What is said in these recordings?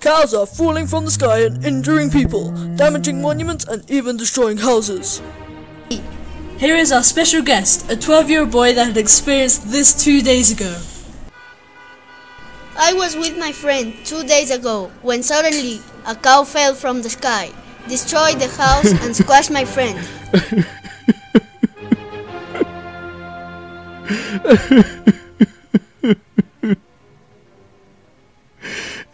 clouds are falling from the sky and injuring people, damaging monuments, and even destroying houses. Here is our special guest, a 12 year old boy that had experienced this two days ago. I was with my friend two days ago when suddenly a cow fell from the sky, destroyed the house, and squashed my friend.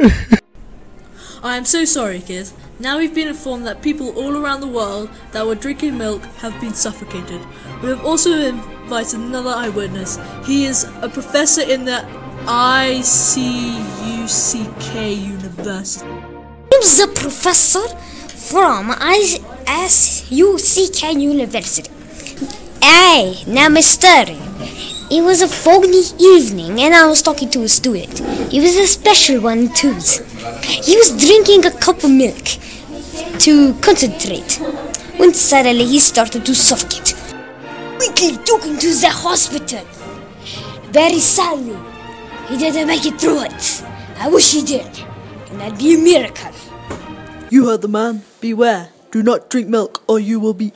I am so sorry, kids. Now we've been informed that people all around the world that were drinking milk have been suffocated. We have also invited another eyewitness. He is a professor in the ICUCK University. I'm the professor from ISUCK University. Hey, now Mister. It was a foggy evening and I was talking to a student. He was a special one too. He was drinking a cup of milk to concentrate. When suddenly he started to suffocate. Quickly him to the hospital. Very sadly, he didn't make it through it. I wish he did. And that'd be a miracle. You heard the man. Beware. Do not drink milk or you will be